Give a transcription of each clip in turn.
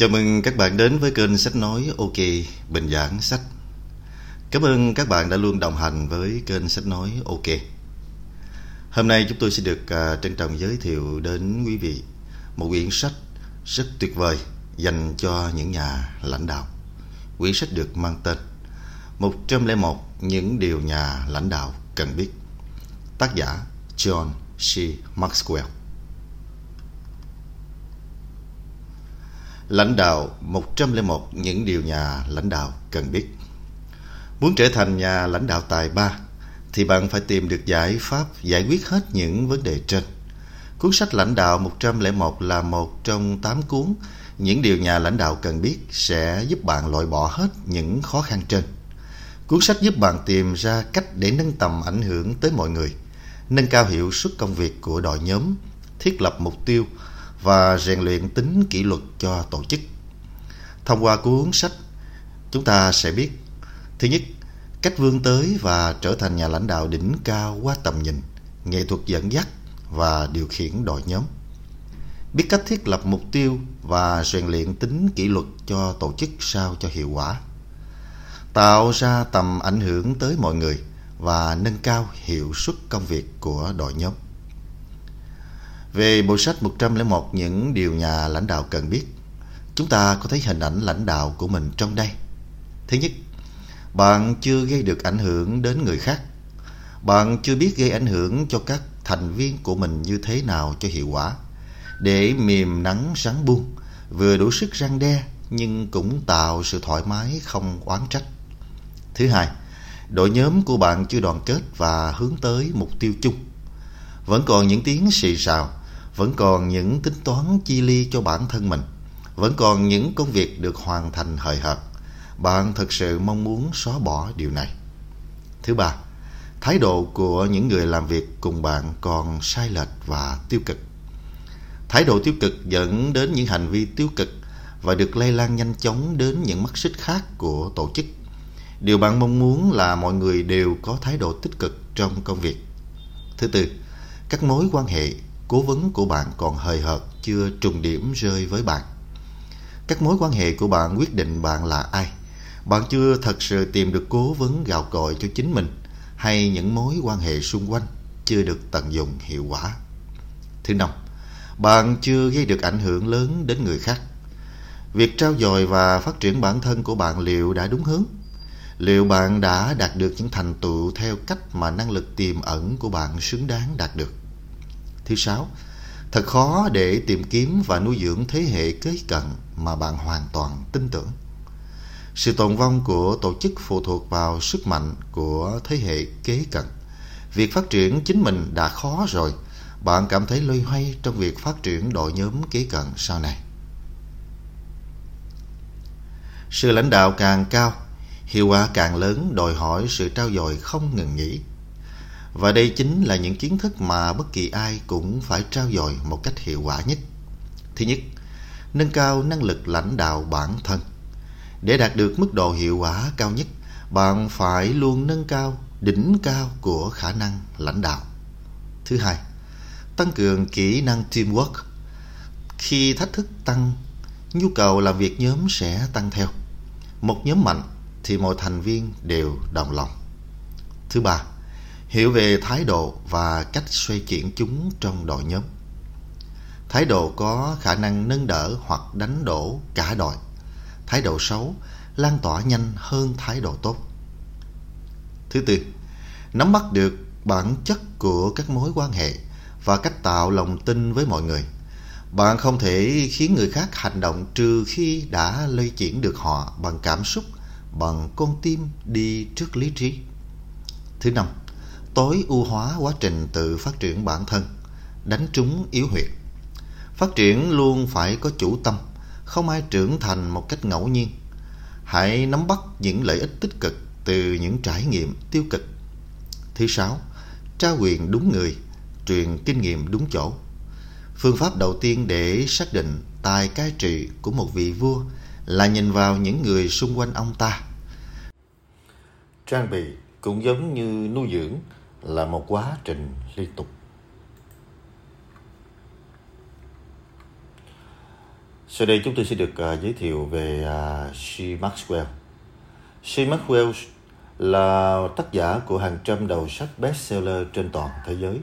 Chào mừng các bạn đến với kênh sách nói OK Bình giảng sách. Cảm ơn các bạn đã luôn đồng hành với kênh sách nói OK. Hôm nay chúng tôi sẽ được uh, trân trọng giới thiệu đến quý vị một quyển sách rất tuyệt vời dành cho những nhà lãnh đạo. Quyển sách được mang tên 101 những điều nhà lãnh đạo cần biết. Tác giả John C. Maxwell. Lãnh đạo 101 những điều nhà lãnh đạo cần biết. Muốn trở thành nhà lãnh đạo tài ba thì bạn phải tìm được giải pháp giải quyết hết những vấn đề trên. Cuốn sách Lãnh đạo 101 là một trong 8 cuốn những điều nhà lãnh đạo cần biết sẽ giúp bạn loại bỏ hết những khó khăn trên. Cuốn sách giúp bạn tìm ra cách để nâng tầm ảnh hưởng tới mọi người, nâng cao hiệu suất công việc của đội nhóm, thiết lập mục tiêu và rèn luyện tính kỷ luật cho tổ chức. Thông qua cuốn sách, chúng ta sẽ biết thứ nhất, cách vươn tới và trở thành nhà lãnh đạo đỉnh cao qua tầm nhìn, nghệ thuật dẫn dắt và điều khiển đội nhóm. Biết cách thiết lập mục tiêu và rèn luyện tính kỷ luật cho tổ chức sao cho hiệu quả. Tạo ra tầm ảnh hưởng tới mọi người và nâng cao hiệu suất công việc của đội nhóm. Về bộ sách 101 những điều nhà lãnh đạo cần biết, chúng ta có thấy hình ảnh lãnh đạo của mình trong đây. Thứ nhất, bạn chưa gây được ảnh hưởng đến người khác. Bạn chưa biết gây ảnh hưởng cho các thành viên của mình như thế nào cho hiệu quả. Để mềm nắng sáng buông, vừa đủ sức răng đe nhưng cũng tạo sự thoải mái không oán trách. Thứ hai, đội nhóm của bạn chưa đoàn kết và hướng tới mục tiêu chung. Vẫn còn những tiếng xì xào, vẫn còn những tính toán chi ly cho bản thân mình, vẫn còn những công việc được hoàn thành hời hợt. Bạn thật sự mong muốn xóa bỏ điều này. Thứ ba, thái độ của những người làm việc cùng bạn còn sai lệch và tiêu cực. Thái độ tiêu cực dẫn đến những hành vi tiêu cực và được lây lan nhanh chóng đến những mắt xích khác của tổ chức. Điều bạn mong muốn là mọi người đều có thái độ tích cực trong công việc. Thứ tư, các mối quan hệ cố vấn của bạn còn hời hợt chưa trùng điểm rơi với bạn. Các mối quan hệ của bạn quyết định bạn là ai. Bạn chưa thật sự tìm được cố vấn gạo cội cho chính mình hay những mối quan hệ xung quanh chưa được tận dụng hiệu quả. Thứ năm, bạn chưa gây được ảnh hưởng lớn đến người khác. Việc trao dồi và phát triển bản thân của bạn liệu đã đúng hướng? Liệu bạn đã đạt được những thành tựu theo cách mà năng lực tiềm ẩn của bạn xứng đáng đạt được? Thứ sáu, thật khó để tìm kiếm và nuôi dưỡng thế hệ kế cận mà bạn hoàn toàn tin tưởng. Sự tồn vong của tổ chức phụ thuộc vào sức mạnh của thế hệ kế cận. Việc phát triển chính mình đã khó rồi, bạn cảm thấy loay hoay trong việc phát triển đội nhóm kế cận sau này. Sự lãnh đạo càng cao, hiệu quả càng lớn đòi hỏi sự trao dồi không ngừng nghỉ. Và đây chính là những kiến thức mà bất kỳ ai cũng phải trao dồi một cách hiệu quả nhất. Thứ nhất, nâng cao năng lực lãnh đạo bản thân. Để đạt được mức độ hiệu quả cao nhất, bạn phải luôn nâng cao đỉnh cao của khả năng lãnh đạo. Thứ hai, tăng cường kỹ năng teamwork. Khi thách thức tăng, nhu cầu làm việc nhóm sẽ tăng theo. Một nhóm mạnh thì mọi thành viên đều đồng lòng. Thứ ba, hiểu về thái độ và cách xoay chuyển chúng trong đội nhóm. Thái độ có khả năng nâng đỡ hoặc đánh đổ cả đội. Thái độ xấu lan tỏa nhanh hơn thái độ tốt. Thứ tư, nắm bắt được bản chất của các mối quan hệ và cách tạo lòng tin với mọi người. Bạn không thể khiến người khác hành động trừ khi đã lây chuyển được họ bằng cảm xúc, bằng con tim đi trước lý trí. Thứ năm, tối ưu hóa quá trình tự phát triển bản thân, đánh trúng yếu huyệt. Phát triển luôn phải có chủ tâm, không ai trưởng thành một cách ngẫu nhiên. Hãy nắm bắt những lợi ích tích cực từ những trải nghiệm tiêu cực. Thứ sáu, trao quyền đúng người, truyền kinh nghiệm đúng chỗ. Phương pháp đầu tiên để xác định tài cai trị của một vị vua là nhìn vào những người xung quanh ông ta. Trang bị cũng giống như nuôi dưỡng là một quá trình liên tục. Sau đây chúng tôi sẽ được uh, giới thiệu về uh, She Maxwell. She Maxwell là tác giả của hàng trăm đầu sách bestseller trên toàn thế giới.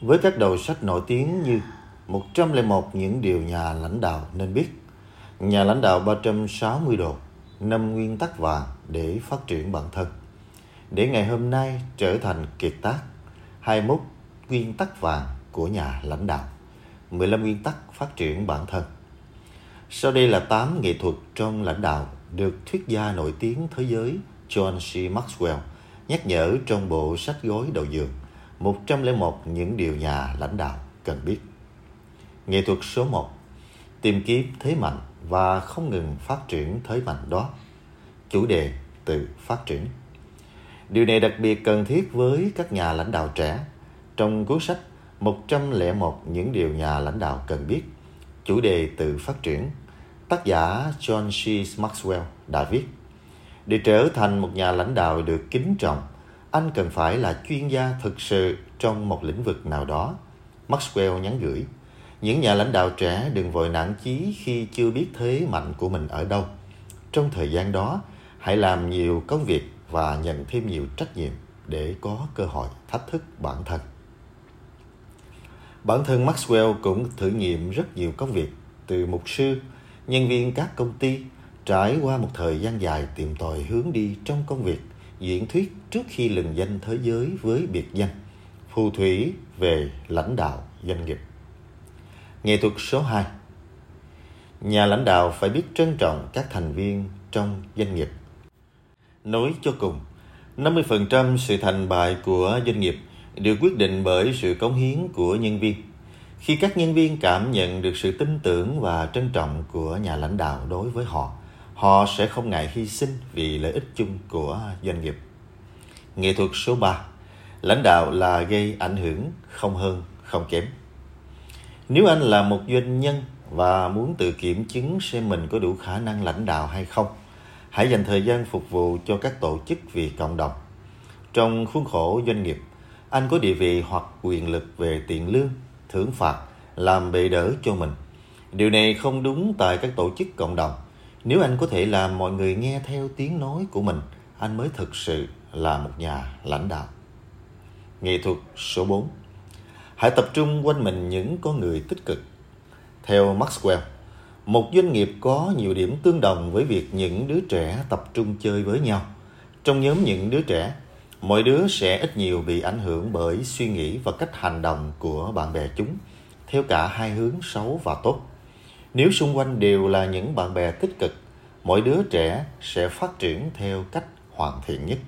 Với các đầu sách nổi tiếng như 101 những điều nhà lãnh đạo nên biết, Nhà lãnh đạo 360 độ, năm nguyên tắc vàng để phát triển bản thân. Để ngày hôm nay trở thành kiệt tác, 21 nguyên tắc vàng của nhà lãnh đạo, 15 nguyên tắc phát triển bản thân. Sau đây là 8 nghệ thuật trong lãnh đạo được thuyết gia nổi tiếng thế giới John C. Maxwell nhắc nhở trong bộ sách gối đầu giường 101 những điều nhà lãnh đạo cần biết. Nghệ thuật số 1 Tìm kiếm thế mạnh và không ngừng phát triển thế mạnh đó. Chủ đề tự phát triển. Điều này đặc biệt cần thiết với các nhà lãnh đạo trẻ. Trong cuốn sách 101 những điều nhà lãnh đạo cần biết, chủ đề từ phát triển, tác giả John C. Maxwell đã viết để trở thành một nhà lãnh đạo được kính trọng, anh cần phải là chuyên gia thực sự trong một lĩnh vực nào đó. Maxwell nhắn gửi, những nhà lãnh đạo trẻ đừng vội nản chí khi chưa biết thế mạnh của mình ở đâu. Trong thời gian đó, hãy làm nhiều công việc và nhận thêm nhiều trách nhiệm để có cơ hội thách thức bản thân. Bản thân Maxwell cũng thử nghiệm rất nhiều công việc, từ mục sư, nhân viên các công ty, Trải qua một thời gian dài tìm tòi hướng đi trong công việc, diễn thuyết trước khi lừng danh thế giới với biệt danh phù thủy về lãnh đạo doanh nghiệp. Nghệ thuật số 2 Nhà lãnh đạo phải biết trân trọng các thành viên trong doanh nghiệp. Nói cho cùng, 50% sự thành bại của doanh nghiệp được quyết định bởi sự cống hiến của nhân viên. Khi các nhân viên cảm nhận được sự tin tưởng và trân trọng của nhà lãnh đạo đối với họ, họ sẽ không ngại hy sinh vì lợi ích chung của doanh nghiệp. Nghệ thuật số 3 Lãnh đạo là gây ảnh hưởng không hơn, không kém. Nếu anh là một doanh nhân và muốn tự kiểm chứng xem mình có đủ khả năng lãnh đạo hay không, hãy dành thời gian phục vụ cho các tổ chức vì cộng đồng. Trong khuôn khổ doanh nghiệp, anh có địa vị hoặc quyền lực về tiền lương, thưởng phạt, làm bệ đỡ cho mình. Điều này không đúng tại các tổ chức cộng đồng – nếu anh có thể làm mọi người nghe theo tiếng nói của mình, anh mới thực sự là một nhà lãnh đạo. Nghệ thuật số 4 Hãy tập trung quanh mình những con người tích cực. Theo Maxwell, một doanh nghiệp có nhiều điểm tương đồng với việc những đứa trẻ tập trung chơi với nhau. Trong nhóm những đứa trẻ, mỗi đứa sẽ ít nhiều bị ảnh hưởng bởi suy nghĩ và cách hành động của bạn bè chúng, theo cả hai hướng xấu và tốt. Nếu xung quanh đều là những bạn bè tích cực, mỗi đứa trẻ sẽ phát triển theo cách hoàn thiện nhất.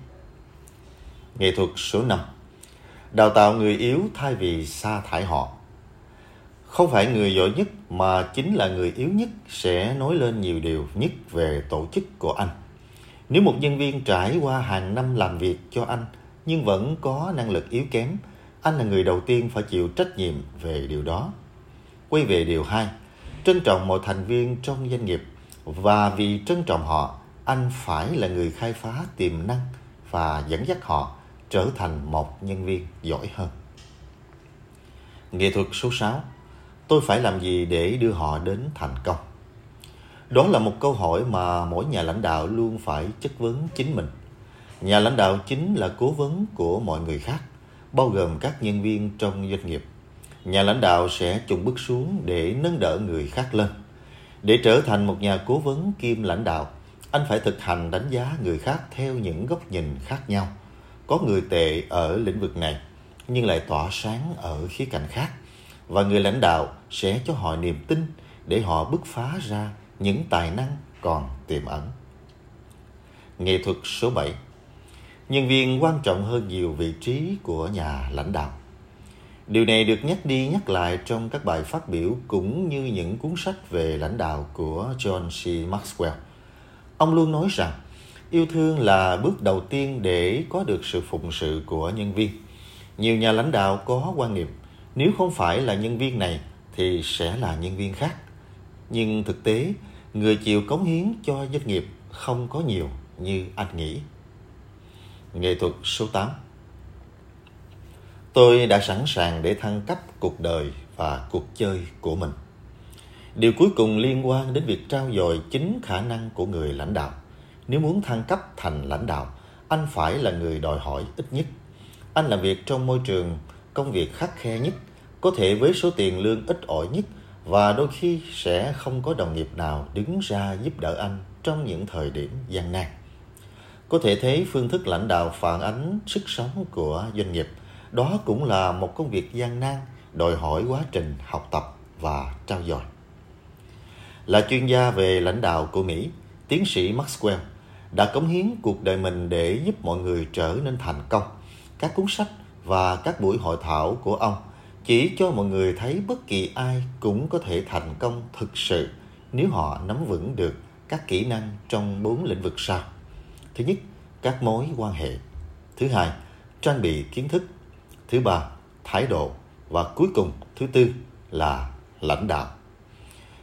Nghệ thuật số 5 Đào tạo người yếu thay vì sa thải họ. Không phải người giỏi nhất mà chính là người yếu nhất sẽ nói lên nhiều điều nhất về tổ chức của anh. Nếu một nhân viên trải qua hàng năm làm việc cho anh nhưng vẫn có năng lực yếu kém, anh là người đầu tiên phải chịu trách nhiệm về điều đó. Quay về điều hai trân trọng mọi thành viên trong doanh nghiệp và vì trân trọng họ, anh phải là người khai phá tiềm năng và dẫn dắt họ trở thành một nhân viên giỏi hơn. Nghệ thuật số 6 Tôi phải làm gì để đưa họ đến thành công? Đó là một câu hỏi mà mỗi nhà lãnh đạo luôn phải chất vấn chính mình. Nhà lãnh đạo chính là cố vấn của mọi người khác, bao gồm các nhân viên trong doanh nghiệp nhà lãnh đạo sẽ chùng bước xuống để nâng đỡ người khác lên. Để trở thành một nhà cố vấn kiêm lãnh đạo, anh phải thực hành đánh giá người khác theo những góc nhìn khác nhau. Có người tệ ở lĩnh vực này, nhưng lại tỏa sáng ở khía cạnh khác. Và người lãnh đạo sẽ cho họ niềm tin để họ bứt phá ra những tài năng còn tiềm ẩn. Nghệ thuật số 7 Nhân viên quan trọng hơn nhiều vị trí của nhà lãnh đạo. Điều này được nhắc đi nhắc lại trong các bài phát biểu cũng như những cuốn sách về lãnh đạo của John C. Maxwell. Ông luôn nói rằng, yêu thương là bước đầu tiên để có được sự phụng sự của nhân viên. Nhiều nhà lãnh đạo có quan niệm nếu không phải là nhân viên này thì sẽ là nhân viên khác. Nhưng thực tế, người chịu cống hiến cho doanh nghiệp không có nhiều như anh nghĩ. Nghệ thuật số 8 Tôi đã sẵn sàng để thăng cấp cuộc đời và cuộc chơi của mình. Điều cuối cùng liên quan đến việc trao dồi chính khả năng của người lãnh đạo. Nếu muốn thăng cấp thành lãnh đạo, anh phải là người đòi hỏi ít nhất. Anh làm việc trong môi trường công việc khắc khe nhất, có thể với số tiền lương ít ỏi nhất và đôi khi sẽ không có đồng nghiệp nào đứng ra giúp đỡ anh trong những thời điểm gian nan. Có thể thấy phương thức lãnh đạo phản ánh sức sống của doanh nghiệp. Đó cũng là một công việc gian nan, đòi hỏi quá trình học tập và trao dồi. Là chuyên gia về lãnh đạo của Mỹ, tiến sĩ Maxwell đã cống hiến cuộc đời mình để giúp mọi người trở nên thành công. Các cuốn sách và các buổi hội thảo của ông chỉ cho mọi người thấy bất kỳ ai cũng có thể thành công thực sự nếu họ nắm vững được các kỹ năng trong bốn lĩnh vực sau. Thứ nhất, các mối quan hệ. Thứ hai, trang bị kiến thức. Thứ ba, thái độ. Và cuối cùng, thứ tư là lãnh đạo.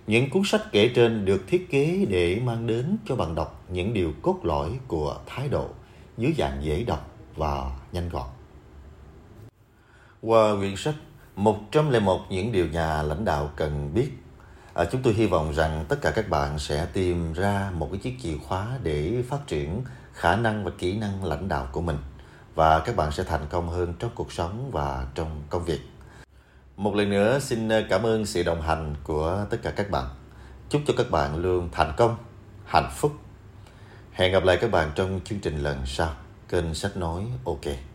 Những cuốn sách kể trên được thiết kế để mang đến cho bạn đọc những điều cốt lõi của thái độ dưới dạng dễ đọc và nhanh gọn. Qua quyển sách 101 những điều nhà lãnh đạo cần biết. À, chúng tôi hy vọng rằng tất cả các bạn sẽ tìm ra một cái chiếc chìa khóa để phát triển khả năng và kỹ năng lãnh đạo của mình. Và các bạn sẽ thành công hơn trong cuộc sống và trong công việc. Một lần nữa xin cảm ơn sự đồng hành của tất cả các bạn. Chúc cho các bạn luôn thành công hạnh phúc. Hẹn gặp lại các bạn trong chương trình lần sau. Kênh sách nói ok.